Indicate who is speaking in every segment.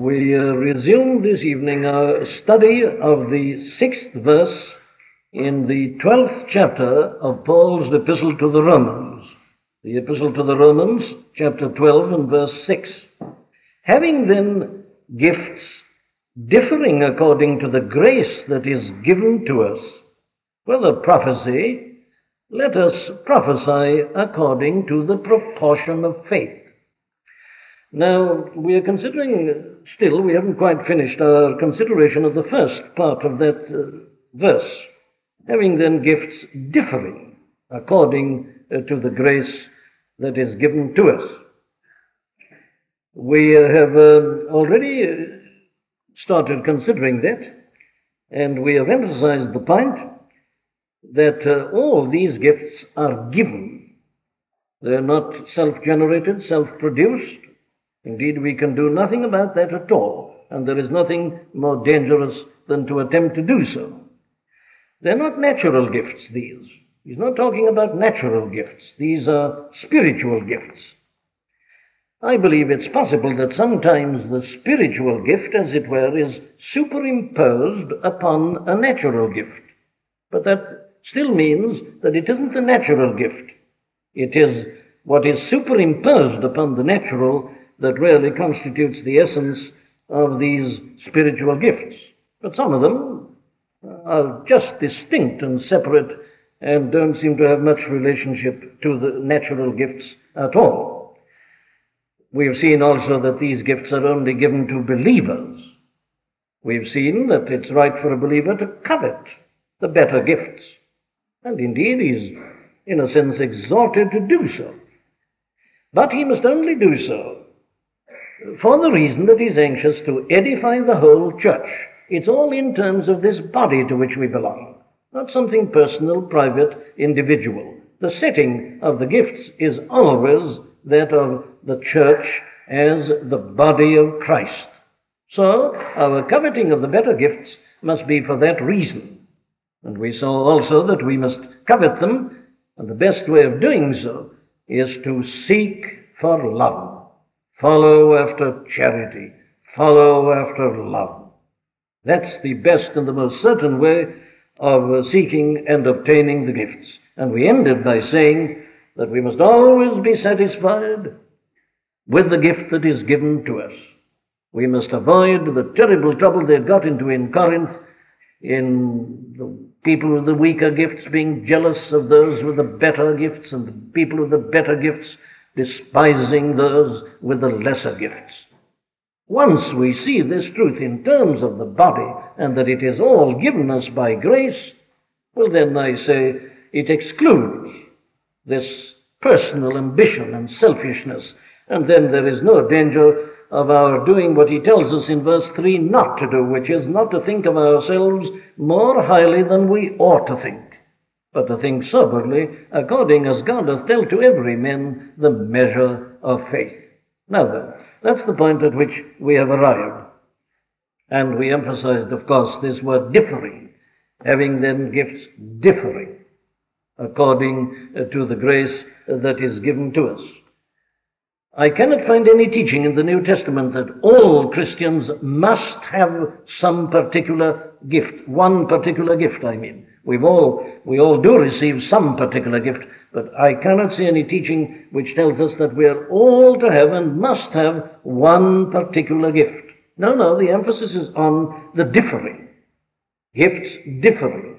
Speaker 1: We uh, resume this evening our study of the sixth verse in the twelfth chapter of Paul's Epistle to the Romans. The Epistle to the Romans, chapter 12 and verse 6. Having then gifts differing according to the grace that is given to us, whether prophecy, let us prophesy according to the proportion of faith. Now, we are considering, still, we haven't quite finished our consideration of the first part of that uh, verse. Having then gifts differing according uh, to the grace that is given to us. We have uh, already uh, started considering that, and we have emphasized the point that uh, all these gifts are given. They're not self generated, self produced. Indeed, we can do nothing about that at all, and there is nothing more dangerous than to attempt to do so. They're not natural gifts, these. He's not talking about natural gifts. These are spiritual gifts. I believe it's possible that sometimes the spiritual gift, as it were, is superimposed upon a natural gift. But that still means that it isn't the natural gift. It is what is superimposed upon the natural that really constitutes the essence of these spiritual gifts. But some of them are just distinct and separate and don't seem to have much relationship to the natural gifts at all. We have seen also that these gifts are only given to believers. We've seen that it's right for a believer to covet the better gifts. And indeed, he's, in a sense, exhorted to do so. But he must only do so for the reason that he's anxious to edify the whole church. It's all in terms of this body to which we belong, not something personal, private, individual. The setting of the gifts is always that of the church as the body of Christ. So, our coveting of the better gifts must be for that reason. And we saw also that we must covet them, and the best way of doing so is to seek for love. Follow after charity. Follow after love. That's the best and the most certain way of seeking and obtaining the gifts. And we ended by saying that we must always be satisfied with the gift that is given to us. We must avoid the terrible trouble they got into in Corinth in the people with the weaker gifts being jealous of those with the better gifts and the people with the better gifts despising those with the lesser gifts. Once we see this truth in terms of the body and that it is all given us by grace, well, then I say it excludes this personal ambition and selfishness, and then there is no danger of our doing what he tells us in verse 3 not to do, which is not to think of ourselves more highly than we ought to think but to think soberly, according as God hath dealt to every man the measure of faith. Now then, that's the point at which we have arrived. And we emphasized, of course, this word differing, having then gifts differing according uh, to the grace that is given to us. I cannot find any teaching in the New Testament that all Christians must have some particular gift, one particular gift, I mean. We've all, we all do receive some particular gift, but I cannot see any teaching which tells us that we are all to have and must have one particular gift. No, no, the emphasis is on the differing. Gifts differing.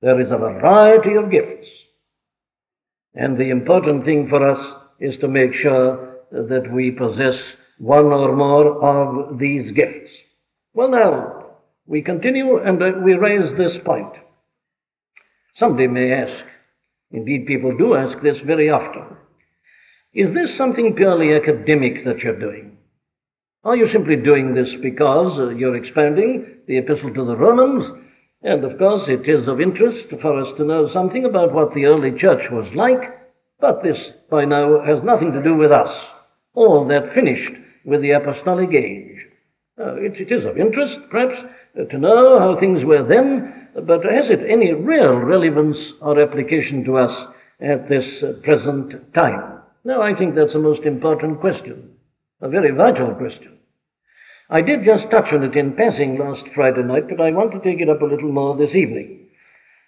Speaker 1: There is a variety of gifts. And the important thing for us is to make sure that we possess one or more of these gifts. Well, now, we continue and uh, we raise this point. Somebody may ask, indeed people do ask this very often, is this something purely academic that you're doing? Are you simply doing this because uh, you're expounding the epistle to the Romans? And of course, it is of interest for us to know something about what the early church was like, but this by now has nothing to do with us. All that finished with the apostolic age. Uh, it, it is of interest, perhaps, to know how things were then, but has it any real relevance or application to us at this uh, present time? Now, I think that's a most important question, a very vital question. I did just touch on it in passing last Friday night, but I want to take it up a little more this evening.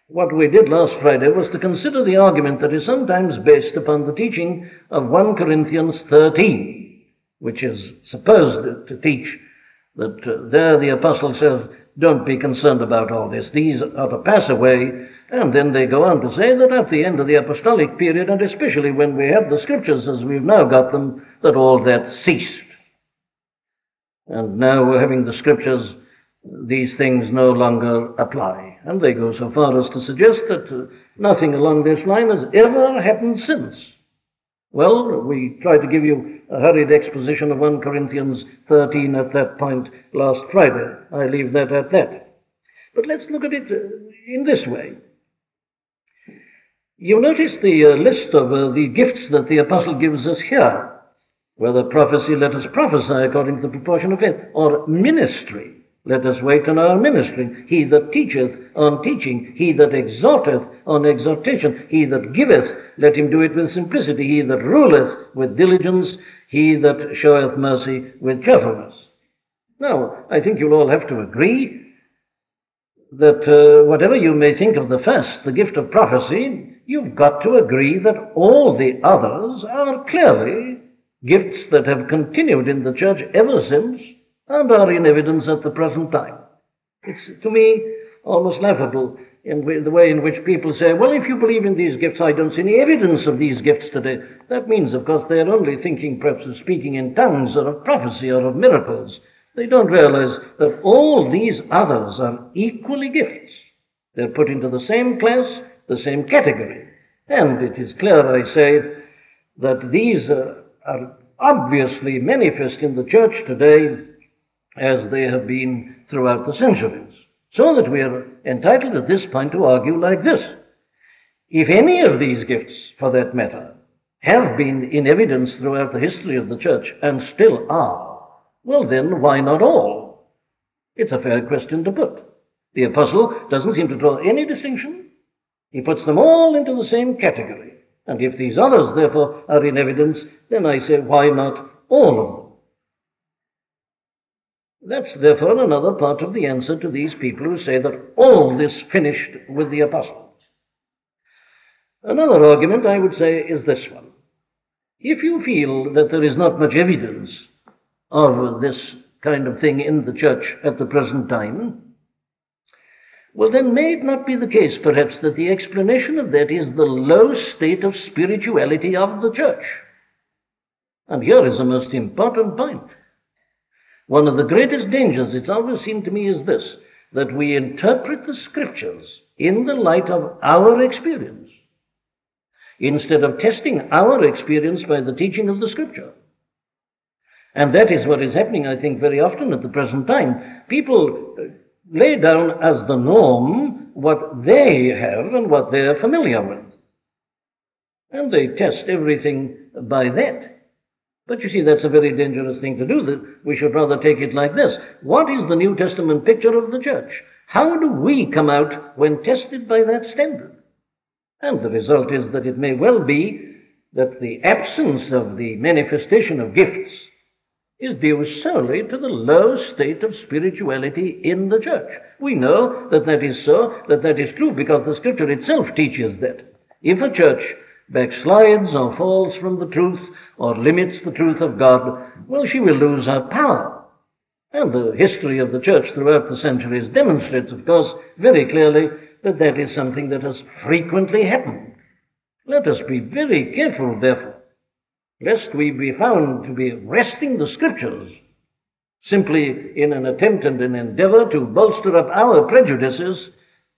Speaker 1: What we did last Friday was to consider the argument that is sometimes based upon the teaching of 1 Corinthians 13, which is supposed to teach that uh, there the apostle says, don't be concerned about all this. These are to pass away. And then they go on to say that at the end of the apostolic period, and especially when we have the scriptures as we've now got them, that all that ceased. And now, we're having the scriptures, these things no longer apply. And they go so far as to suggest that uh, nothing along this line has ever happened since. Well, we tried to give you a hurried exposition of 1 Corinthians 13 at that point last Friday. I leave that at that. But let's look at it uh, in this way. You notice the uh, list of uh, the gifts that the apostle gives us here. Whether prophecy, let us prophesy according to the proportion of faith, or ministry, let us wait on our ministering. He that teacheth on teaching, he that exhorteth on exhortation, he that giveth, let him do it with simplicity. He that ruleth with diligence, he that showeth mercy with cheerfulness. Now, I think you'll all have to agree that uh, whatever you may think of the first, the gift of prophecy, you've got to agree that all the others are clearly gifts that have continued in the church ever since and are in evidence at the present time. It's, to me, almost laughable in the way in which people say, well, if you believe in these gifts, I don't see any evidence of these gifts today. That means, of course, they're only thinking perhaps of speaking in tongues or of prophecy or of miracles. They don't realize that all these others are equally gifts. They're put into the same class, the same category. And it is clear, I say, that these uh, are obviously manifest in the church today as they have been throughout the centuries. So that we are entitled at this point to argue like this. If any of these gifts, for that matter, have been in evidence throughout the history of the church and still are, well then, why not all? It's a fair question to put. The apostle doesn't seem to draw any distinction. He puts them all into the same category. And if these others, therefore, are in evidence, then I say, why not all of them? That's therefore another part of the answer to these people who say that all this finished with the apostles. Another argument, I would say, is this one. If you feel that there is not much evidence of this kind of thing in the church at the present time, well, then may it not be the case, perhaps, that the explanation of that is the low state of spirituality of the church? And here is a most important point. One of the greatest dangers, it's always seemed to me, is this that we interpret the scriptures in the light of our experience instead of testing our experience by the teaching of the scripture. And that is what is happening, I think, very often at the present time. People uh, lay down as the norm what they have and what they're familiar with. And they test everything by that. But you see, that's a very dangerous thing to do. That We should rather take it like this. What is the New Testament picture of the church? How do we come out when tested by that standard? And the result is that it may well be that the absence of the manifestation of gifts is due solely to the low state of spirituality in the church. We know that that is so, that that is true, because the scripture itself teaches that. If a church backslides or falls from the truth or limits the truth of God, well, she will lose her power. And the history of the church throughout the centuries demonstrates, of course, very clearly that that is something that has frequently happened. Let us be very careful, therefore, lest we be found to be wresting the scriptures simply in an attempt and an endeavor to bolster up our prejudices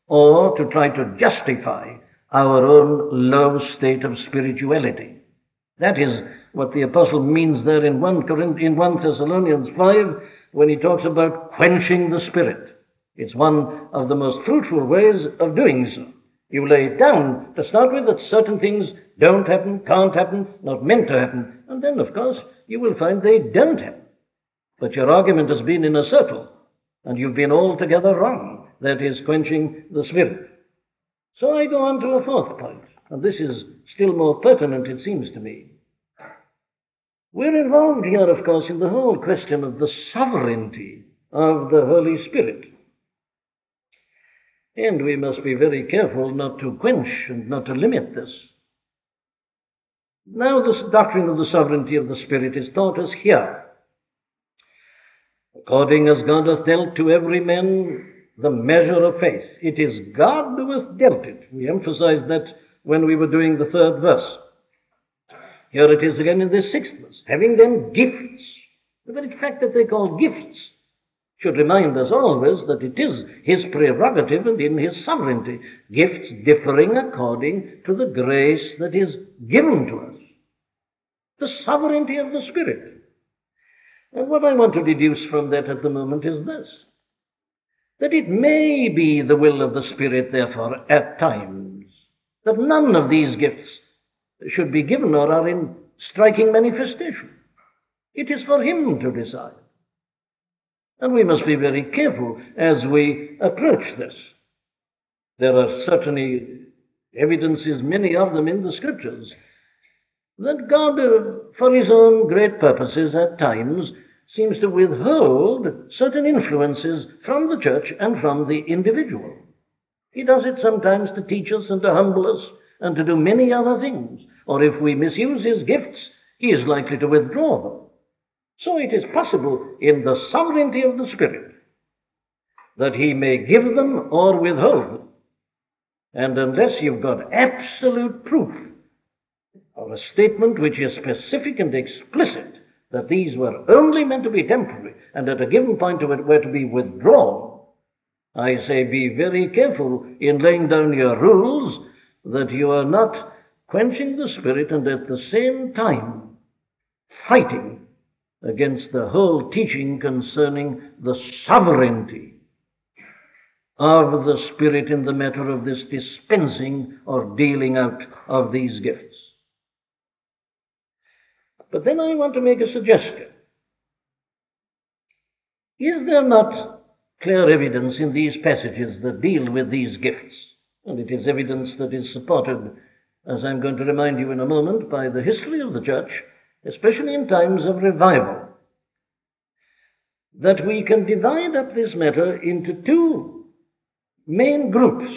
Speaker 1: or to try to justify our own low state of spirituality. That is what the apostle means there in 1, in 1 Thessalonians 5 when he talks about quenching the spirit. It's one of the most fruitful ways of doing so. You lay it down to start with that certain things don't happen, can't happen, not meant to happen, and then, of course, you will find they don't happen. But your argument has been in a circle, and you've been altogether wrong. That is quenching the spirit. So I go on to a fourth point, and this is still more pertinent, it seems to me. We're involved here, of course, in the whole question of the sovereignty of the Holy Spirit. And we must be very careful not to quench and not to limit this. Now, this doctrine of the sovereignty of the Spirit is taught us here. According as God hath dealt to every man the measure of faith. It is God who hath dealt it. We emphasized that when we were doing the third verse. Here it is again in the sixth verse. Having them gifts. The very fact that they call gifts should remind us always that it is his prerogative and in his sovereignty. Gifts differing according to the grace that is given to us. The sovereignty of the Spirit. And what I want to deduce from that at the moment is this that it may be the will of the Spirit, therefore, at times, that none of these gifts should be given or are in striking manifestation. It is for Him to decide. And we must be very careful as we approach this. There are certainly evidences, many of them in the Scriptures, that God, uh, for His own great purposes at times, seems to withhold certain influences from the church and from the individual. He does it sometimes to teach us and to humble us and to do many other things. Or if we misuse his gifts, he is likely to withdraw them. So it is possible in the sovereignty of the Spirit that he may give them or withhold them. And unless you've got absolute proof of a statement which is specific and explicit, that these were only meant to be temporary and at a given point of it were to be withdrawn, I say be very careful in laying down your rules that you are not quenching the Spirit and at the same time fighting against the whole teaching concerning the sovereignty of the Spirit in the matter of this dispensing or dealing out of these gifts. But then I want to make a suggestion. Is there not clear evidence in these passages that deal with these gifts? And it is evidence that is supported, as I'm going to remind you in a moment, by the history of the church, especially in times of revival. That we can divide up this matter into two main groups.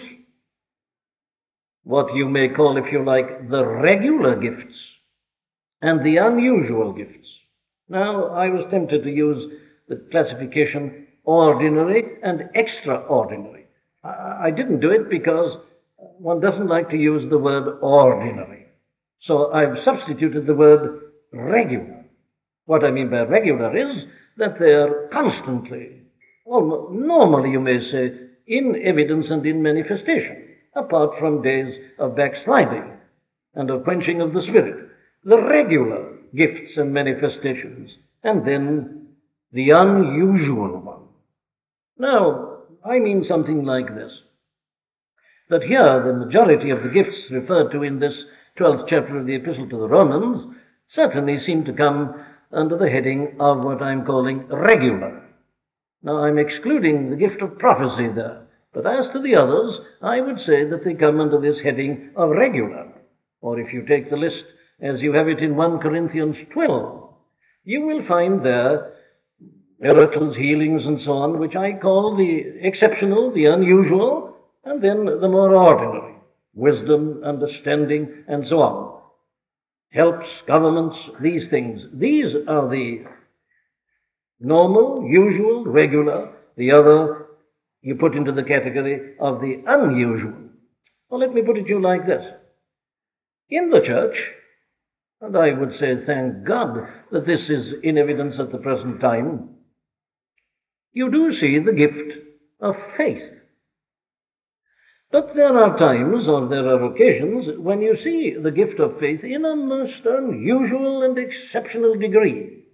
Speaker 1: What you may call, if you like, the regular gifts and the unusual gifts. Now, I was tempted to use the classification ordinary and extraordinary. I didn't do it because one doesn't like to use the word ordinary. So I've substituted the word regular. What I mean by regular is that they are constantly, almost, normally you may say, in evidence and in manifestation, apart from days of backsliding and of quenching of the Spirit the regular gifts and manifestations, and then the unusual one. Now, I mean something like this that here the majority of the gifts referred to in this 12th chapter of the Epistle to the Romans certainly seem to come under the heading of what I'm calling regular. Now, I'm excluding the gift of prophecy there, but as to the others, I would say that they come under this heading of regular. Or if you take the list as you have it in 1 Corinthians 12. You will find there miracles, healings, and so on, which I call the exceptional, the unusual, and then the more ordinary wisdom, understanding, and so on. Helps, governments, these things. These are the normal, usual, regular. The other you put into the category of the unusual. Well, let me put it to you like this. In the church, and I would say, thank God that this is in evidence at the present time. You do see the gift of faith. But there are times or there are occasions when you see the gift of faith in a most unusual and exceptional degree.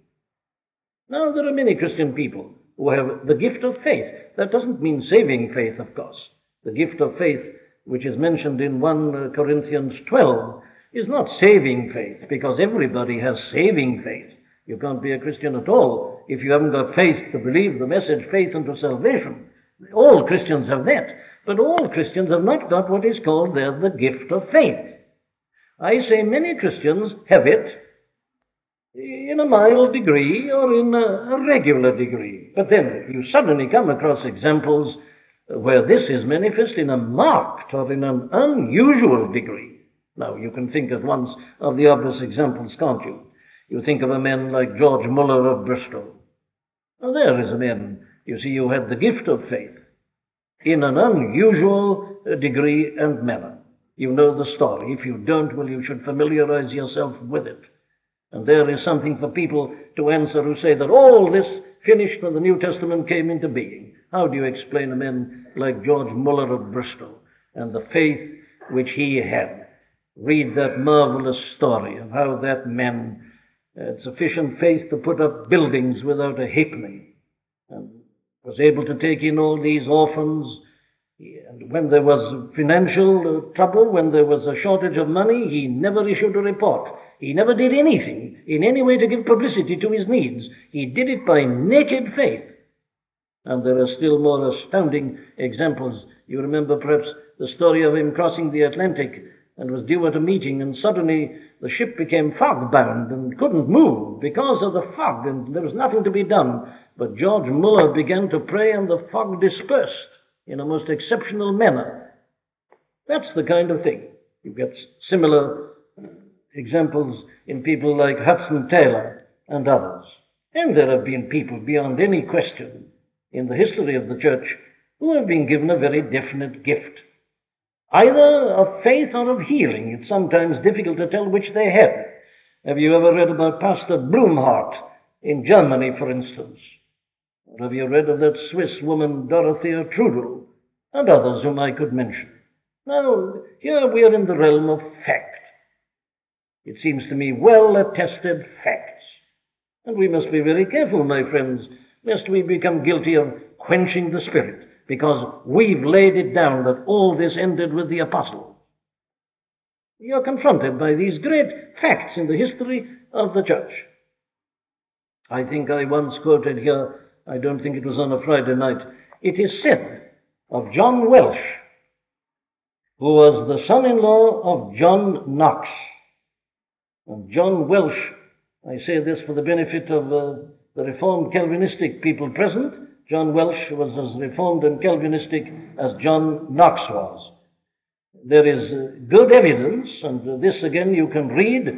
Speaker 1: Now, there are many Christian people who have the gift of faith. That doesn't mean saving faith, of course. The gift of faith, which is mentioned in 1 uh, Corinthians 12, is not saving faith, because everybody has saving faith. You can't be a Christian at all if you haven't got faith to believe the message, faith unto salvation. All Christians have that, but all Christians have not got what is called there the gift of faith. I say many Christians have it, in a mild degree or in a regular degree. But then you suddenly come across examples where this is manifest in a marked or in an unusual degree. Now, you can think at once of the obvious examples, can't you? You think of a man like George Muller of Bristol. Now, there is a man, you see, who had the gift of faith in an unusual uh, degree and manner. You know the story. If you don't, well, you should familiarize yourself with it. And there is something for people to answer who say that all this finished when the New Testament came into being. How do you explain a man like George Muller of Bristol and the faith which he had? Read that marvelous story of how that man had sufficient faith to put up buildings without a halfpenny and um, was able to take in all these orphans. And when there was financial uh, trouble, when there was a shortage of money, he never issued a report. He never did anything in any way to give publicity to his needs. He did it by naked faith. And there are still more astounding examples. You remember perhaps the story of him crossing the Atlantic and was due at a meeting, and suddenly the ship became fog bound and couldn't move because of the fog, and there was nothing to be done. But George Muller began to pray, and the fog dispersed in a most exceptional manner. That's the kind of thing. You get similar uh, examples in people like Hudson Taylor and others. And there have been people beyond any question in the history of the church who have been given a very definite gift, either of faith or of healing. It's sometimes difficult to tell which they have. Have you ever read about Pastor Blumhardt in Germany, for instance? Or have you read of that Swiss woman, Dorothea Trudel, and others whom I could mention? Now, here we are in the realm of fact. It seems to me well attested facts. And we must be very careful, my friends, lest we become guilty of quenching the Spirit, because we've laid it down that all this ended with the apostle. You're confronted by these great facts in the history of the church. I think I once quoted here, I don't think it was on a Friday night, it is said of John Welsh, who was the son in law of John Knox and John Welsh, I say this for the benefit of uh, the Reformed Calvinistic people present. John Welsh was as Reformed and Calvinistic as John Knox was. There is uh, good evidence, and this again you can read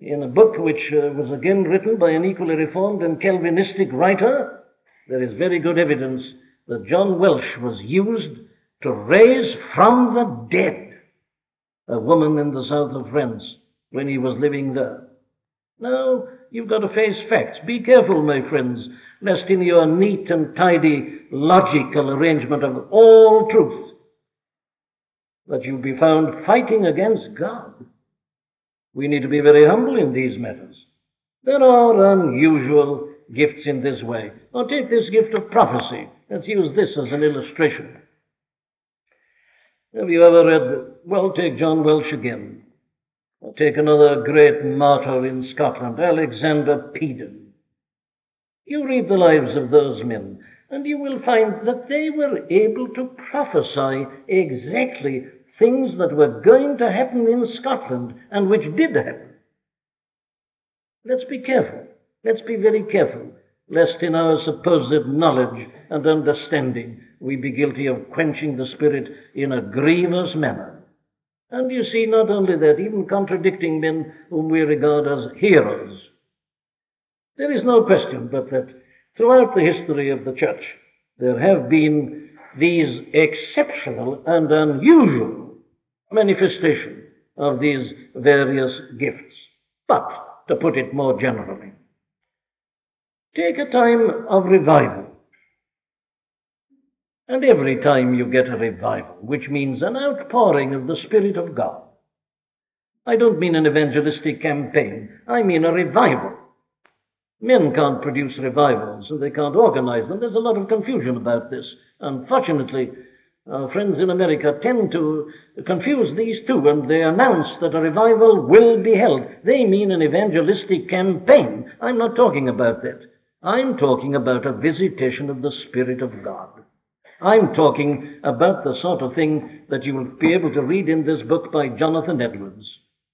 Speaker 1: in a book which uh, was again written by an equally Reformed and Calvinistic writer. There is very good evidence that John Welsh was used to raise from the dead a woman in the south of France when he was living there. Now, you've got to face facts. Be careful, my friends, lest in your neat and tidy logical arrangement of all truth, that you be found fighting against God. We need to be very humble in these matters. There are unusual gifts in this way. Now take this gift of prophecy. Let's use this as an illustration. Have you ever read, well, take John Welsh again. I'll take another great martyr in Scotland, Alexander Peden. You read the lives of those men, and you will find that they were able to prophesy exactly things that were going to happen in Scotland and which did happen. Let's be careful. Let's be very careful, lest in our supposed knowledge and understanding we be guilty of quenching the Spirit in a grievous manner. And you see, not only that, even contradicting men whom we regard as heroes. There is no question but that throughout the history of the church, there have been these exceptional and unusual manifestations of these various gifts. But, to put it more generally, take a time of revival. And every time you get a revival, which means an outpouring of the Spirit of God, I don't mean an evangelistic campaign, I mean a revival. Men can't produce revivals and they can't organize them. There's a lot of confusion about this. Unfortunately, our friends in America tend to confuse these two and they announce that a revival will be held. They mean an evangelistic campaign. I'm not talking about that. I'm talking about a visitation of the Spirit of God. I'm talking about the sort of thing that you will be able to read in this book by Jonathan Edwards.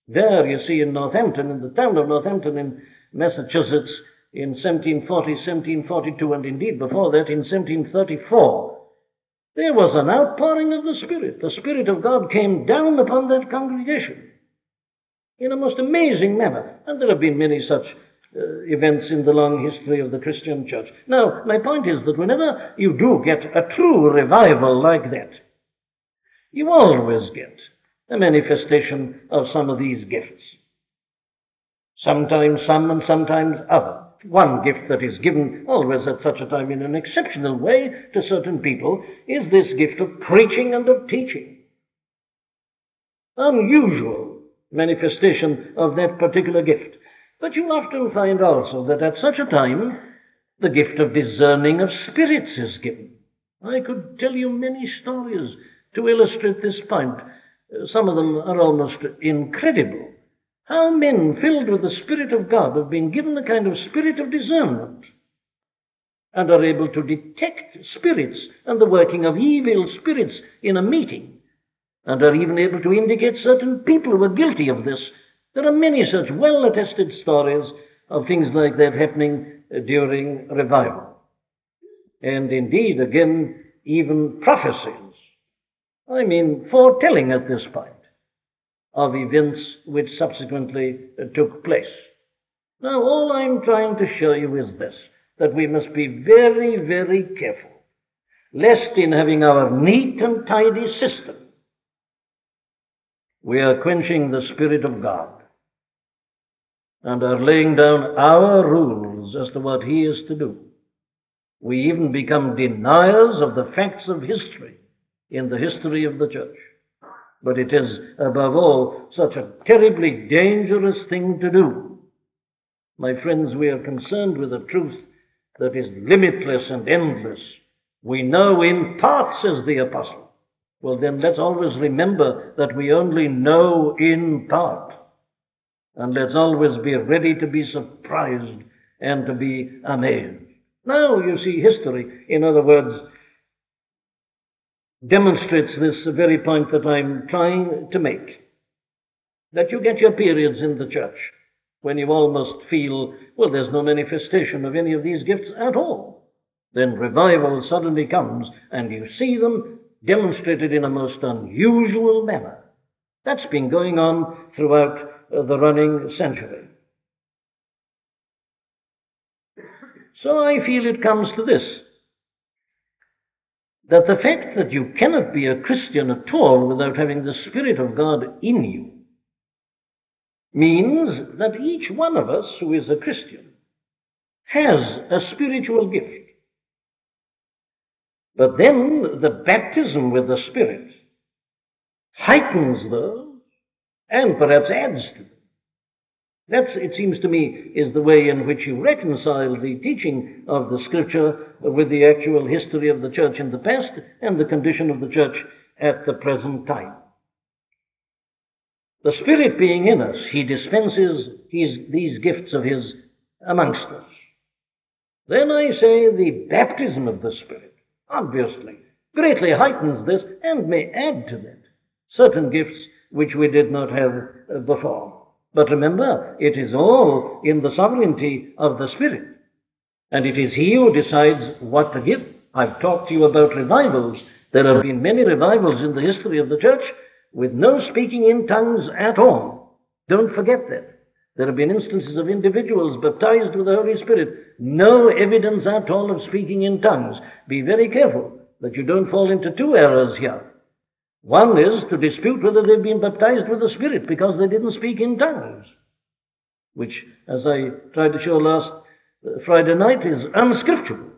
Speaker 1: There, you see, in Northampton, in the town of Northampton in Massachusetts in 1740, 1742, and indeed before that in 1734, there was an outpouring of the Spirit. The Spirit of God came down upon that congregation in a most amazing manner. And there have been many such uh, events in the long history of the Christian church. Now, my point is that whenever you do get a true revival like that, you always get a manifestation of some of these gifts. Sometimes some and sometimes other. One gift that is given always at such a time in an exceptional way to certain people is this gift of preaching and of teaching. Unusual manifestation of that particular gift. But you often find also that at such a time the gift of discerning of spirits is given. I could tell you many stories to illustrate this point. Some of them are almost incredible. How men filled with the Spirit of God have been given a kind of spirit of discernment and are able to detect spirits and the working of evil spirits in a meeting and are even able to indicate certain people who are guilty of this. There are many such well attested stories of things like that happening during revival. And indeed, again, even prophecies. I mean, foretelling at this point of events which subsequently uh, took place. Now, all I'm trying to show you is this that we must be very, very careful, lest in having our neat and tidy system, we are quenching the Spirit of God and are laying down our rules as to what He is to do. We even become deniers of the facts of history in the history of the church. But it is, above all, such a terribly dangerous thing to do. My friends, we are concerned with a truth that is limitless and endless. We know in part, says the apostle. Well, then let's always remember that we only know in part. And let's always be ready to be surprised and to be amazed. Now, you see, history, in other words, demonstrates this very point that I'm trying to make. That you get your periods in the church when you almost feel, well, there's no manifestation of any of these gifts at all. Then revival suddenly comes and you see them demonstrated in a most unusual manner. That's been going on throughout the running century. So I feel it comes to this that the fact that you cannot be a Christian at all without having the Spirit of God in you means that each one of us who is a Christian has a spiritual gift. But then the baptism with the Spirit heightens those and perhaps adds to them. That, it seems to me, is the way in which you reconcile the teaching of the Scripture with the actual history of the church in the past and the condition of the church at the present time. The Spirit being in us, He dispenses his, these gifts of His amongst us. Then I say the baptism of the Spirit, obviously, greatly heightens this and may add to that certain gifts which we did not have before. But remember, it is all in the sovereignty of the Spirit. And it is He who decides what to give. I've talked to you about revivals. There have been many revivals in the history of the church with no speaking in tongues at all. Don't forget that. There have been instances of individuals baptized with the Holy Spirit, no evidence at all of speaking in tongues. Be very careful that you don't fall into two errors here. One is to dispute whether they've been baptized with the Spirit because they didn't speak in tongues, which, as I tried to show last uh, Friday night, is unscriptural.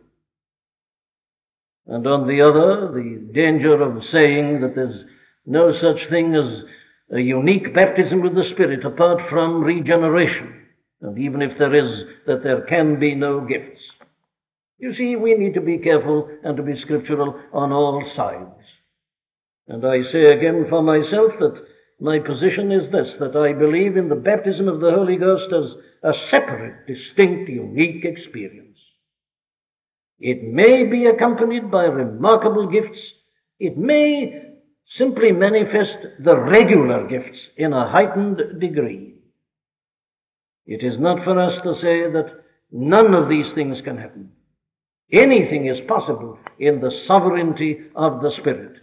Speaker 1: And on the other, the danger of saying that there's no such thing as a unique baptism with the Spirit apart from regeneration. And even if there is, that there can be no gifts. You see, we need to be careful and to be scriptural on all sides. And I say again for myself that my position is this that I believe in the baptism of the Holy Ghost as a separate, distinct, unique experience. It may be accompanied by remarkable gifts. It may simply manifest the regular gifts in a heightened degree. It is not for us to say that none of these things can happen. Anything is possible in the sovereignty of the Spirit.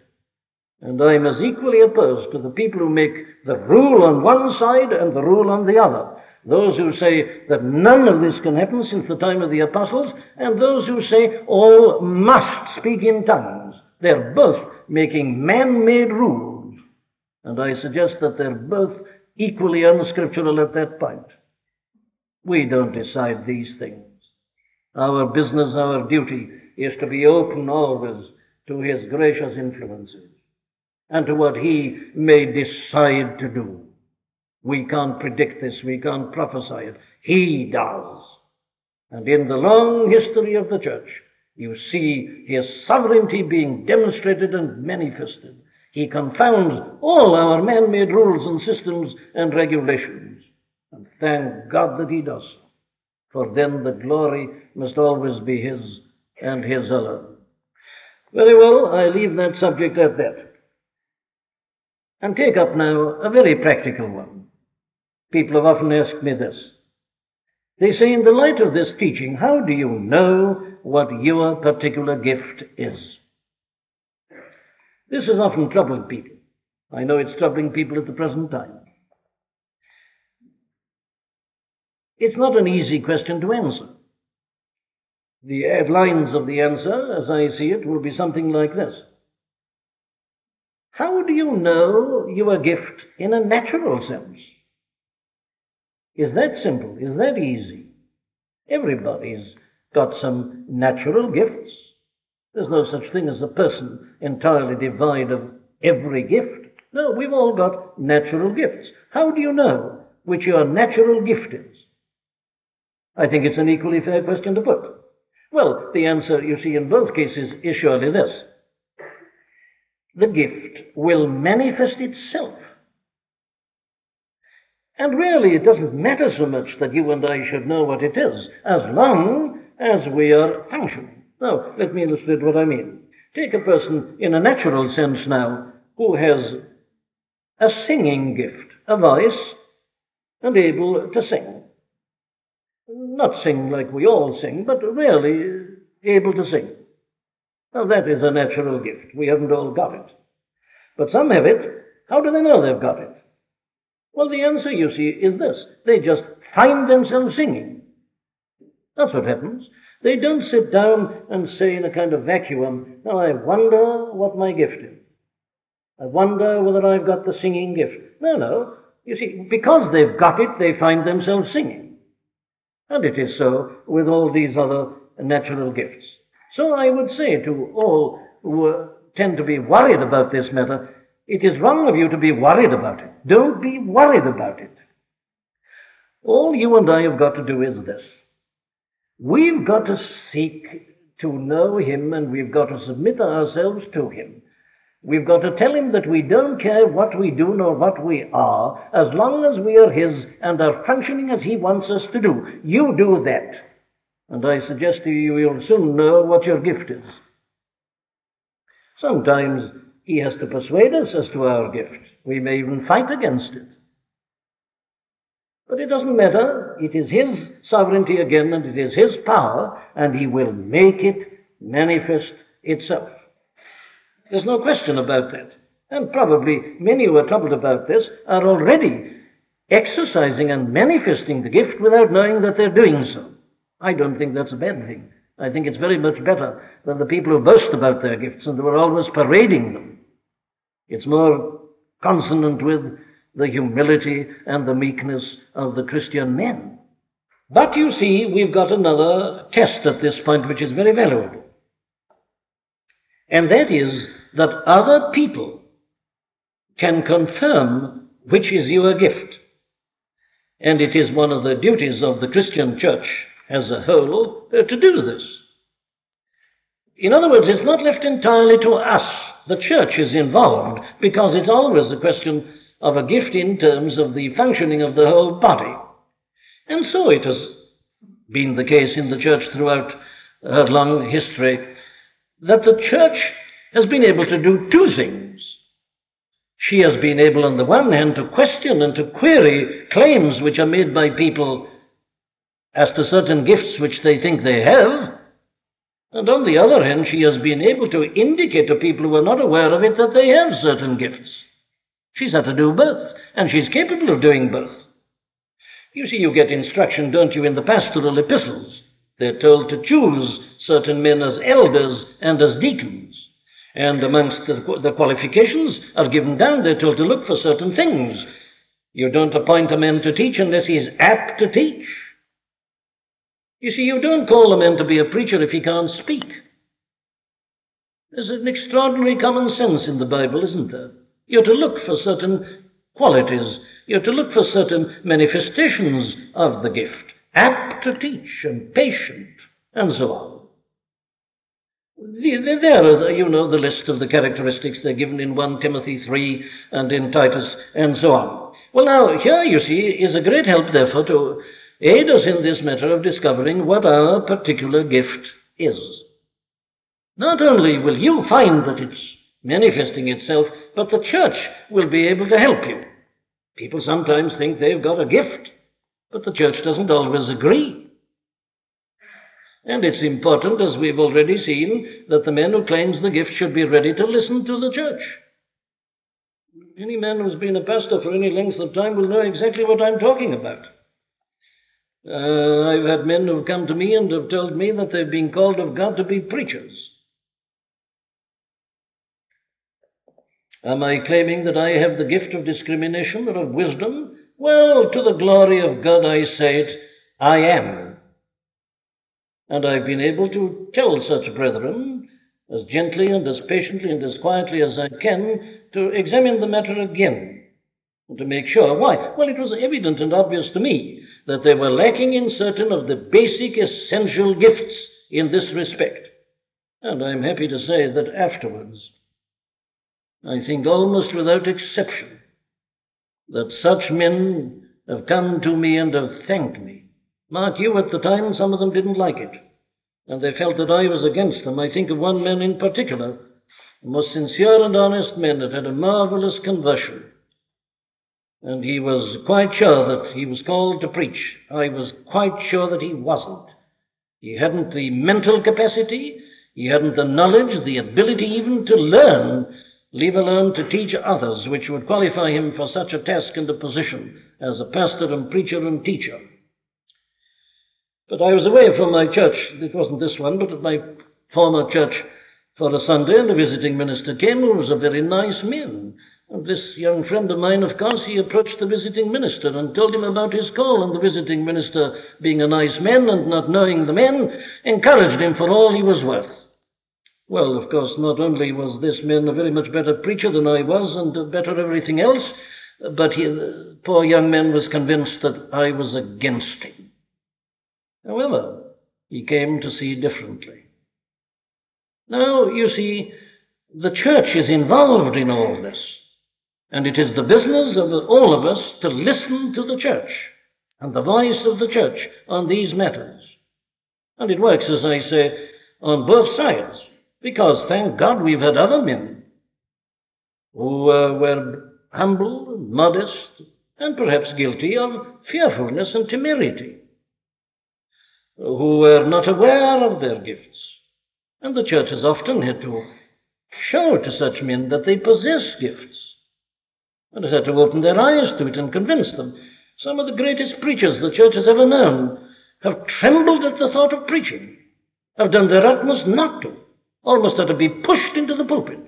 Speaker 1: And I am as equally opposed to the people who make the rule on one side and the rule on the other. Those who say that none of this can happen since the time of the apostles, and those who say all must speak in tongues. They're both making man made rules. And I suggest that they're both equally unscriptural at that point. We don't decide these things. Our business, our duty is to be open always to His gracious influences and to what He may decide to do. We can't predict this, we can't prophesy it. He does. And in the long history of the church, you see His sovereignty being demonstrated and manifested. He confounds all our man made rules and systems and regulations. And thank God that He does so for then the glory must always be His and His alone. Very well, I leave that subject at that. And take up now a very practical one. People have often asked me this. They say, in the light of this teaching, how do you know what your particular gift is? This has often troubled people. I know it's troubling people at the present time. It's not an easy question to answer. The headlines of the answer, as I see it, will be something like this do you know your gift in a natural sense? Is that simple? Is that easy? Everybody's got some natural gifts. There's no such thing as a person entirely devoid of every gift. No, we've all got natural gifts. How do you know which your natural gift is? I think it's an equally fair question to put. Well, the answer, you see, in both cases is surely this the gift will manifest itself. And really, it doesn't matter so much that you and I should know what it is, as long as we are functioning. Now, let me illustrate what I mean. Take a person in a natural sense now who has a singing gift, a voice, and able to sing not sing like we all sing, but really able to sing. Now, that is a natural gift. We haven't all got it. But some have it. How do they know they've got it? Well, the answer, you see, is this they just find themselves singing. That's what happens. They don't sit down and say in a kind of vacuum, Now, I wonder what my gift is. I wonder whether I've got the singing gift. No, no. You see, because they've got it, they find themselves singing. And it is so with all these other natural gifts. So I would say to all who tend to be worried about this matter, it is wrong of you to be worried about it. Don't be worried about it. All you and I have got to do is this. We've got to seek to know Him and we've got to submit ourselves to Him. We've got to tell him that we don't care what we do nor what we are, as long as we are his and are functioning as he wants us to do. You do that. And I suggest to you, you'll soon know what your gift is. Sometimes he has to persuade us as to our gift. We may even fight against it. But it doesn't matter. It is his sovereignty again, and it is his power, and he will make it manifest itself. There's no question about that. And probably many who are troubled about this are already exercising and manifesting the gift without knowing that they're doing so. I don't think that's a bad thing. I think it's very much better than the people who boast about their gifts and who are always parading them. It's more consonant with the humility and the meekness of the Christian men. But you see, we've got another test at this point which is very valuable. And that is that other people can confirm which is your gift. And it is one of the duties of the Christian church as a whole uh, to do this. In other words, it's not left entirely to us. The church is involved because it's always a question of a gift in terms of the functioning of the whole body. And so it has been the case in the church throughout her long history that the church has been able to do two things. She has been able, on the one hand, to question and to query claims which are made by people as to certain gifts which they think they have. And on the other hand, she has been able to indicate to people who are not aware of it that they have certain gifts. She's had to do both, and she's capable of doing both. You see, you get instruction, don't you, in the pastoral epistles. They're told to choose certain men as elders and as deacons. And amongst the, the qualifications are given down, they're told to look for certain things. You don't appoint a man to teach unless he's apt to teach. You see, you don't call a man to be a preacher if he can't speak. There's an extraordinary common sense in the Bible, isn't there? You're to look for certain qualities. You're to look for certain manifestations of the gift. Apt to teach and patient and so on. There are, you know, the list of the characteristics they're given in 1 Timothy 3 and in Titus and so on. Well, now, here you see is a great help, therefore, to aid us in this matter of discovering what our particular gift is. Not only will you find that it's manifesting itself, but the church will be able to help you. People sometimes think they've got a gift, but the church doesn't always agree. And it's important, as we've already seen, that the man who claims the gift should be ready to listen to the church. Any man who's been a pastor for any length of time will know exactly what I'm talking about. Uh, I've had men who've come to me and have told me that they've been called of God to be preachers. Am I claiming that I have the gift of discrimination or of wisdom? Well, to the glory of God, I say it, I am. And I've been able to tell such brethren, as gently and as patiently and as quietly as I can, to examine the matter again and to make sure. Why? Well, it was evident and obvious to me that they were lacking in certain of the basic essential gifts in this respect. And I'm happy to say that afterwards, I think almost without exception, that such men have come to me and have thanked me. Mark you, at the time, some of them didn't like it, and they felt that I was against them. I think of one man in particular, a most sincere and honest man that had a marvelous conversion and he was quite sure that he was called to preach. I was quite sure that he wasn't. He hadn't the mental capacity, he hadn't the knowledge, the ability even to learn, leave alone to teach others, which would qualify him for such a task and a position as a pastor and preacher and teacher. But I was away from my church, it wasn't this one, but at my former church for a Sunday, and a visiting minister came who was a very nice man. This young friend of mine, of course, he approached the visiting minister and told him about his call. And the visiting minister, being a nice man and not knowing the men, encouraged him for all he was worth. Well, of course, not only was this man a very much better preacher than I was and better everything else, but he, the poor young man was convinced that I was against him. However, he came to see differently. Now, you see, the church is involved in all this. And it is the business of all of us to listen to the church and the voice of the church on these matters. And it works, as I say, on both sides, because thank God we've had other men who uh, were humble, modest, and perhaps guilty of fearfulness and temerity, who were not aware of their gifts. And the church has often had to show to such men that they possess gifts and has had to open their eyes to it and convince them. Some of the greatest preachers the church has ever known have trembled at the thought of preaching, have done their utmost not to, almost had to be pushed into the pulpit.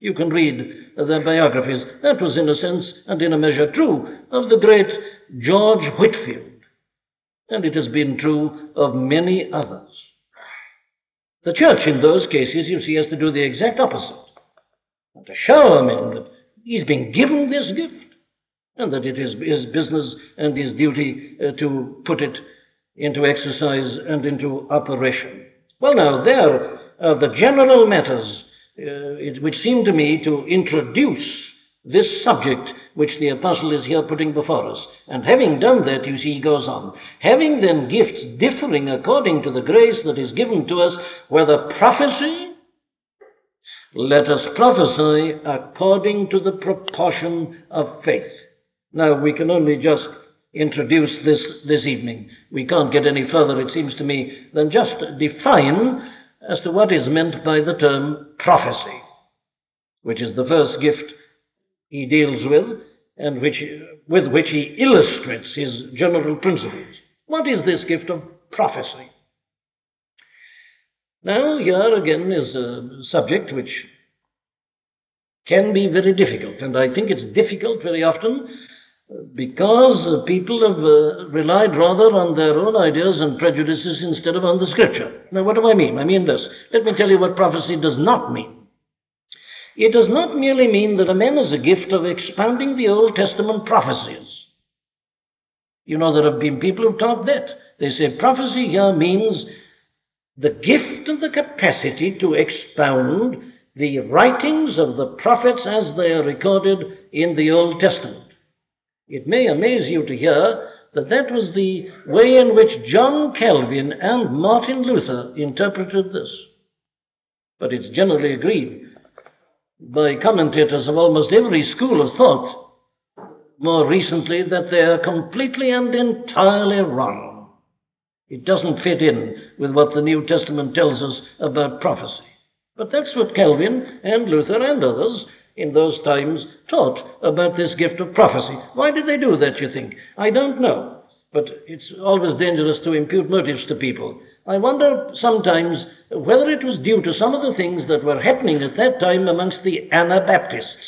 Speaker 1: You can read their biographies. That was, in a sense and in a measure, true of the great George Whitefield, And it has been true of many others. The church, in those cases, you see, has to do the exact opposite. And to show men that He's been given this gift, and that it is his business and his duty uh, to put it into exercise and into operation. Well, now, there are the general matters uh, which seem to me to introduce this subject which the apostle is here putting before us. And having done that, you see, he goes on. Having then gifts differing according to the grace that is given to us, whether prophecy, Let us prophesy according to the proportion of faith. Now, we can only just introduce this this evening. We can't get any further, it seems to me, than just define as to what is meant by the term prophecy, which is the first gift he deals with and which, with which he illustrates his general principles. What is this gift of prophecy? Now, here again is a subject which can be very difficult, and I think it's difficult very often because people have uh, relied rather on their own ideas and prejudices instead of on the scripture. Now, what do I mean? I mean this. Let me tell you what prophecy does not mean. It does not merely mean that a man has a gift of expounding the Old Testament prophecies. You know, there have been people who've taught that. They say prophecy here means the gift and the capacity to expound the writings of the prophets as they are recorded in the Old Testament. It may amaze you to hear that that was the way in which John Calvin and Martin Luther interpreted this. But it's generally agreed by commentators of almost every school of thought more recently that they are completely and entirely wrong. It doesn't fit in with what the New Testament tells us about prophecy. But that's what Calvin and Luther and others in those times taught about this gift of prophecy. Why did they do that, you think? I don't know. But it's always dangerous to impute motives to people. I wonder sometimes whether it was due to some of the things that were happening at that time amongst the Anabaptists.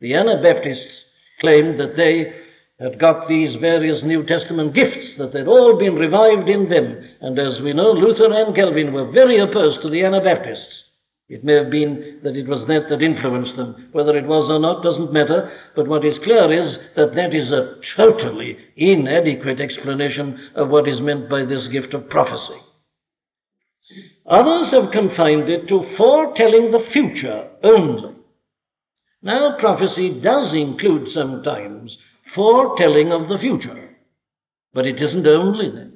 Speaker 1: The Anabaptists claimed that they had got these various New Testament gifts, that they'd all been revived in them. And as we know, Luther and Calvin were very opposed to the Anabaptists. It may have been that it was that that influenced them. Whether it was or not doesn't matter, but what is clear is that that is a totally inadequate explanation of what is meant by this gift of prophecy. Others have confined it to foretelling the future only. Now, prophecy does include sometimes foretelling of the future, but it isn't only that.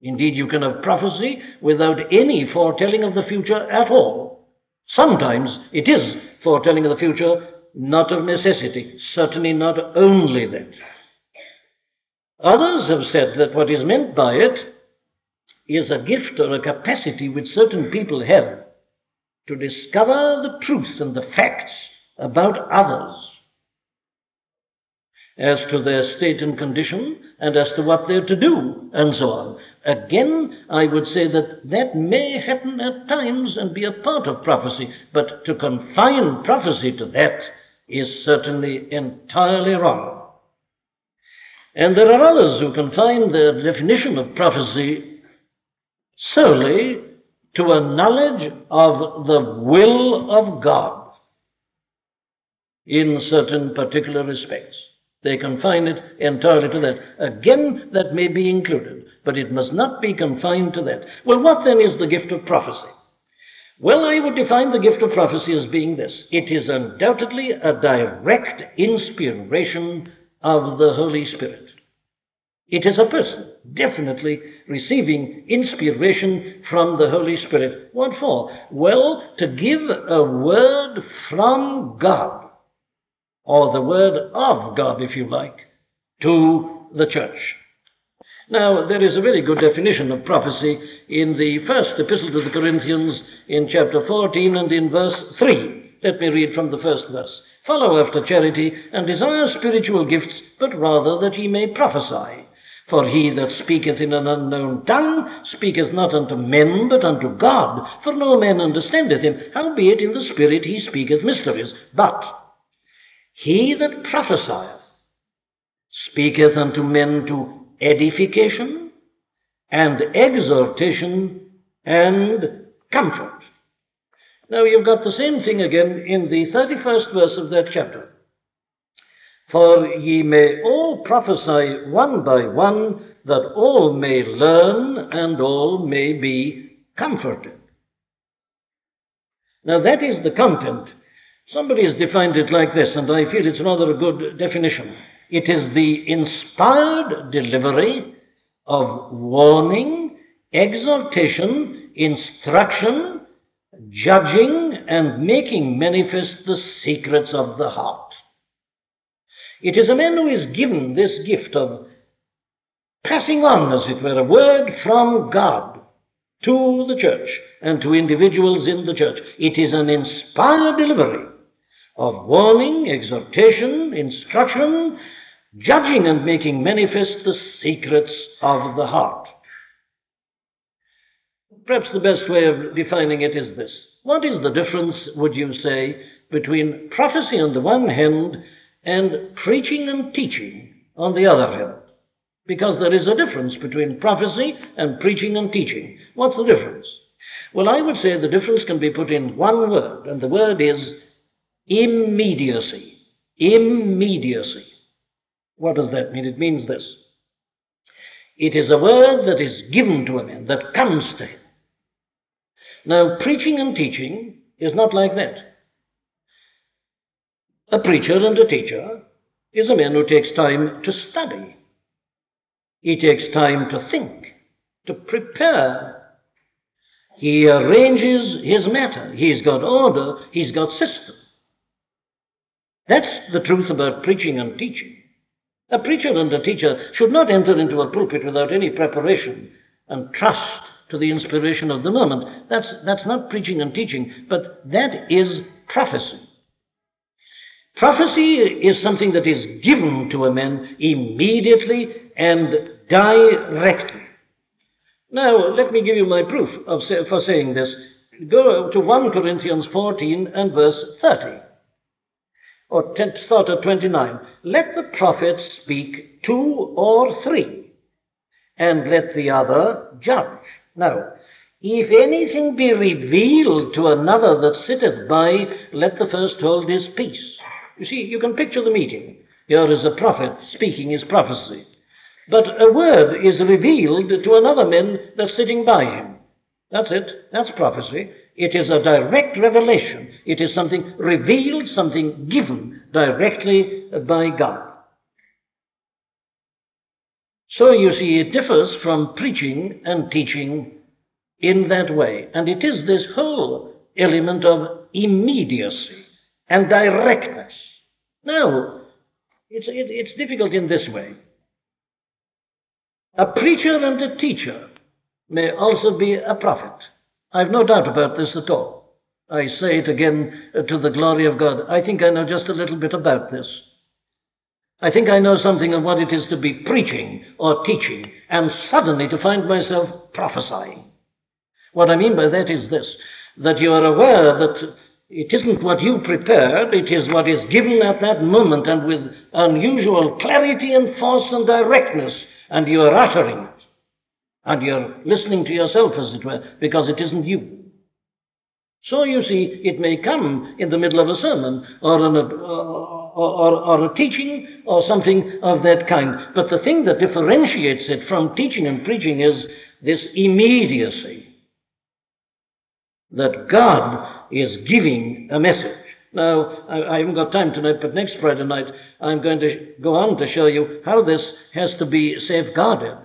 Speaker 1: Indeed, you can have prophecy without any foretelling of the future at all. Sometimes it is foretelling of the future, not of necessity, certainly not only that. Others have said that what is meant by it is a gift or a capacity which certain people have to discover the truth and the facts about others as to their state and condition and as to what they're to do and so on. Again, I would say that that may happen at times and be a part of prophecy, but to confine prophecy to that is certainly entirely wrong. And there are others who confine their definition of prophecy solely to a knowledge of the will of God in certain particular respects. They confine it entirely to that. Again, that may be included, but it must not be confined to that. Well, what then is the gift of prophecy? Well, I would define the gift of prophecy as being this it is undoubtedly a direct inspiration of the Holy Spirit. It is a person definitely receiving inspiration from the Holy Spirit. What for? Well, to give a word from God or the word of God, if you like, to the church. Now, there is a very good definition of prophecy in the first epistle to the Corinthians in chapter 14 and in verse 3. Let me read from the first verse. Follow after charity and desire spiritual gifts, but rather that ye may prophesy. For he that speaketh in an unknown tongue speaketh not unto men, but unto God. For no man understandeth him, howbeit in the Spirit he speaketh mysteries. But he that prophesieth speaketh unto men to edification and exhortation and comfort. Now you've got the same thing again in the 31st verse of that chapter. For ye may all prophesy one by one, that all may learn and all may be comforted. Now that is the content Somebody has defined it like this, and I feel it's rather a good definition. It is the inspired delivery of warning, exhortation, instruction, judging, and making manifest the secrets of the heart. It is a man who is given this gift of passing on, as it were, a word from God to the church and to individuals in the church. It is an inspired delivery of warning, exhortation, instruction, judging and making manifest the secrets of the heart. Perhaps the best way of defining it is this. What is the difference, would you say, between prophecy on the one hand and preaching and teaching on the other hand? Because there is a difference between prophecy and preaching and teaching. What's the difference? Well, I would say the difference can be put in one word, and the word is immediacy. Immediacy. What does that mean? It means this. It is a word that is given to a man, that comes to him. Now, preaching and teaching is not like that. A preacher and a teacher is a man who takes time to study. He takes time to think, to prepare. He arranges his matter. He's got order, he's got system. That's the truth about preaching and teaching. A preacher and a teacher should not enter into a pulpit without any preparation and trust to the inspiration of the moment. That's, that's not preaching and teaching, but that is prophecy. Prophecy is something that is given to a man immediately and directly. Now, let me give you my proof of, for saying this. Go to 1 Corinthians 14 and verse 30. Or start at 29. Let the prophet speak two or three, and let the other judge. Now, if anything be revealed to another that sitteth by, let the first hold his peace. You see, you can picture the meeting. Here is a prophet speaking his prophecy. But a word is revealed to another man that's sitting by him. That's it. That's prophecy. It is a direct revelation. It is something revealed, something given directly by God. So you see, it differs from preaching and teaching in that way. And it is this whole element of immediacy and directness. Now, it's, it, it's difficult in this way. A preacher and a teacher may also be a prophet. I've no doubt about this at all. I say it again uh, to the glory of God. I think I know just a little bit about this. I think I know something of what it is to be preaching or teaching and suddenly to find myself prophesying. What I mean by that is this that you are aware that it isn't what you prepared, it is what is given at that moment and with unusual clarity and force and directness, and you are uttering. And you're listening to yourself, as it were, because it isn't you. So you see, it may come in the middle of a sermon or, an, or, or, or, a teaching or something of that kind. But the thing that differentiates it from teaching and preaching is this immediacy that God is giving a message. Now, I, I haven't got time tonight, but next Friday night I'm going to go on to show you how this has to be safeguarded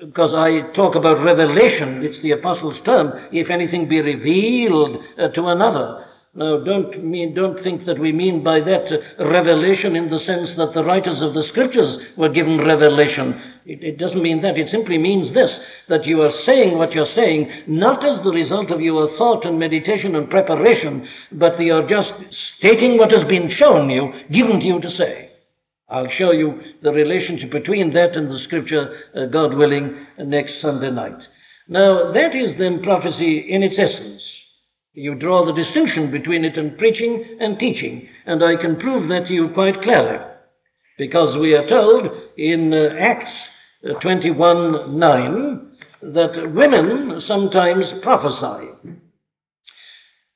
Speaker 1: because I talk about revelation, it's the apostles' term, if anything be revealed uh, to another. Now, don't mean, don't think that we mean by that uh, revelation in the sense that the writers of the scriptures were given revelation. It, it doesn't mean that. It simply means this, that you are saying what you're saying, not as the result of your thought and meditation and preparation, but you are just stating what has been shown you, given to you to say. I'll show you the relationship between that and the scripture, uh, God willing, next Sunday night. Now, that is then prophecy in its essence. You draw the distinction between it and preaching and teaching, and I can prove that to you quite clearly. Because we are told in uh, Acts uh, 21 9 that women sometimes prophesy.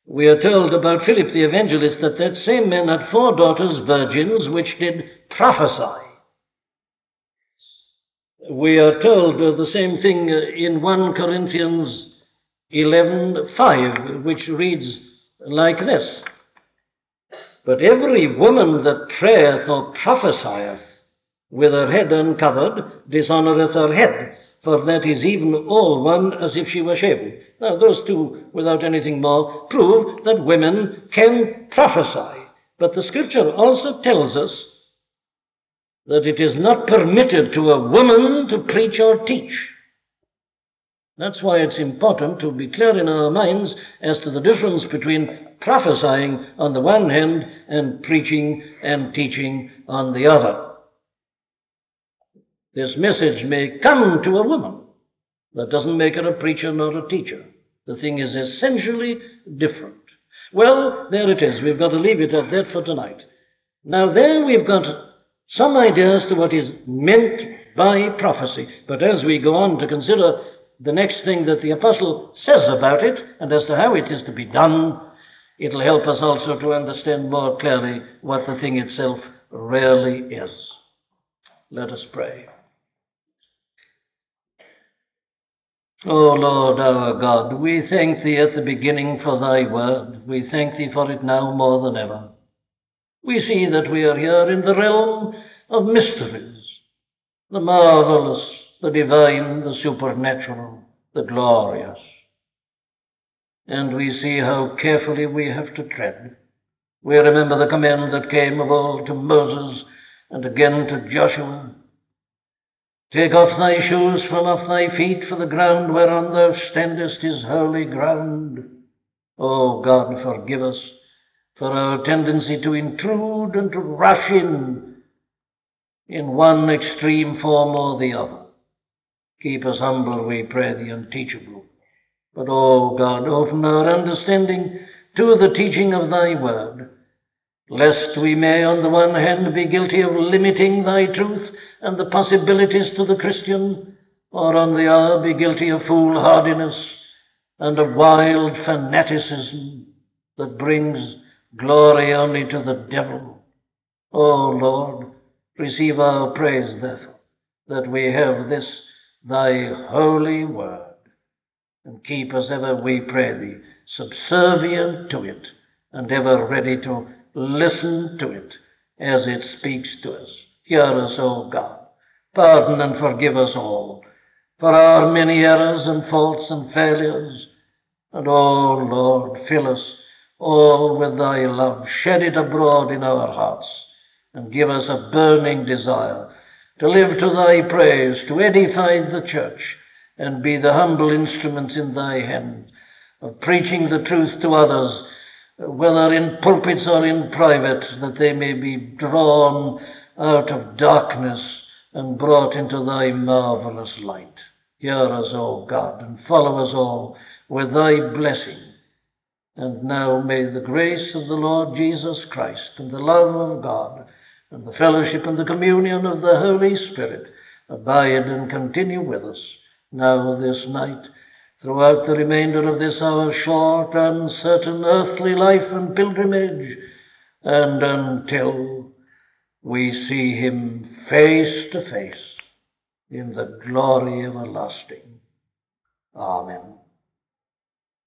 Speaker 1: We are told about Philip the evangelist that that same man had four daughters, virgins, which did prophesy. We are told uh, the same thing uh, in 1 Corinthians 11:5, which reads like this: But every woman that prayeth or prophesieth with her head uncovered dishonoureth her head, for that is even all one as if she were shaven. Now, those two, without anything more, prove that women can prophesy. But the scripture also tells us that it is not permitted to a woman to preach or teach. That's why it's important to be clear in our minds as to the difference between prophesying on the one hand and preaching and teaching on the other. This message may come to a woman. That doesn't make her a preacher nor a teacher. The thing is essentially different. Well, there it is. We've got to leave it at that for tonight. Now, there we've got some idea as to what is meant by prophecy. But as we go on to consider the next thing that the apostle says about it and as to how it is to be done, it'll help us also to understand more clearly what the thing itself really is. Let us pray. O Lord our God, we thank Thee at the beginning for Thy word. We thank Thee for it now more than ever. We see that we are here in the realm of mysteries, the marvelous, the divine, the supernatural, the glorious. And we see how carefully we have to tread. We remember the command that came of old to Moses and again to Joshua Take off thy shoes from off thy feet, for the ground whereon thou standest is holy ground. O God, forgive us for our tendency to intrude and to rush in in one extreme form or the other. Keep us humble, we pray thee, and teachable. But, O God, open our understanding to the teaching of thy word, lest we may, on the one hand, be guilty of limiting thy truth and the possibilities to the Christian, or on the other be guilty of foolhardiness and of wild fanaticism that brings glory only to the devil. O oh Lord, receive our praise, therefore, that we have this thy holy word, and keep us ever, we pray thee, subservient to it, and ever ready to listen to it as it speaks to us. Hear us, O God. Pardon and forgive us all for our many errors and faults and failures. And, O Lord, fill us all with thy love. Shed it abroad in our hearts and give us a burning desire to live to thy praise, to edify the church, and be the humble instruments in thy hand of preaching the truth to others, whether in pulpits or in private, that they may be drawn out of darkness and brought into thy marvelous light. Hear us, O God, and follow us all with thy blessing. And now may the grace of the Lord Jesus Christ and the love of God and the fellowship and the communion of the Holy Spirit abide and continue with us now this night, throughout the remainder of this our short, uncertain earthly life and pilgrimage, and until we see him face to face in the glory everlasting. Amen.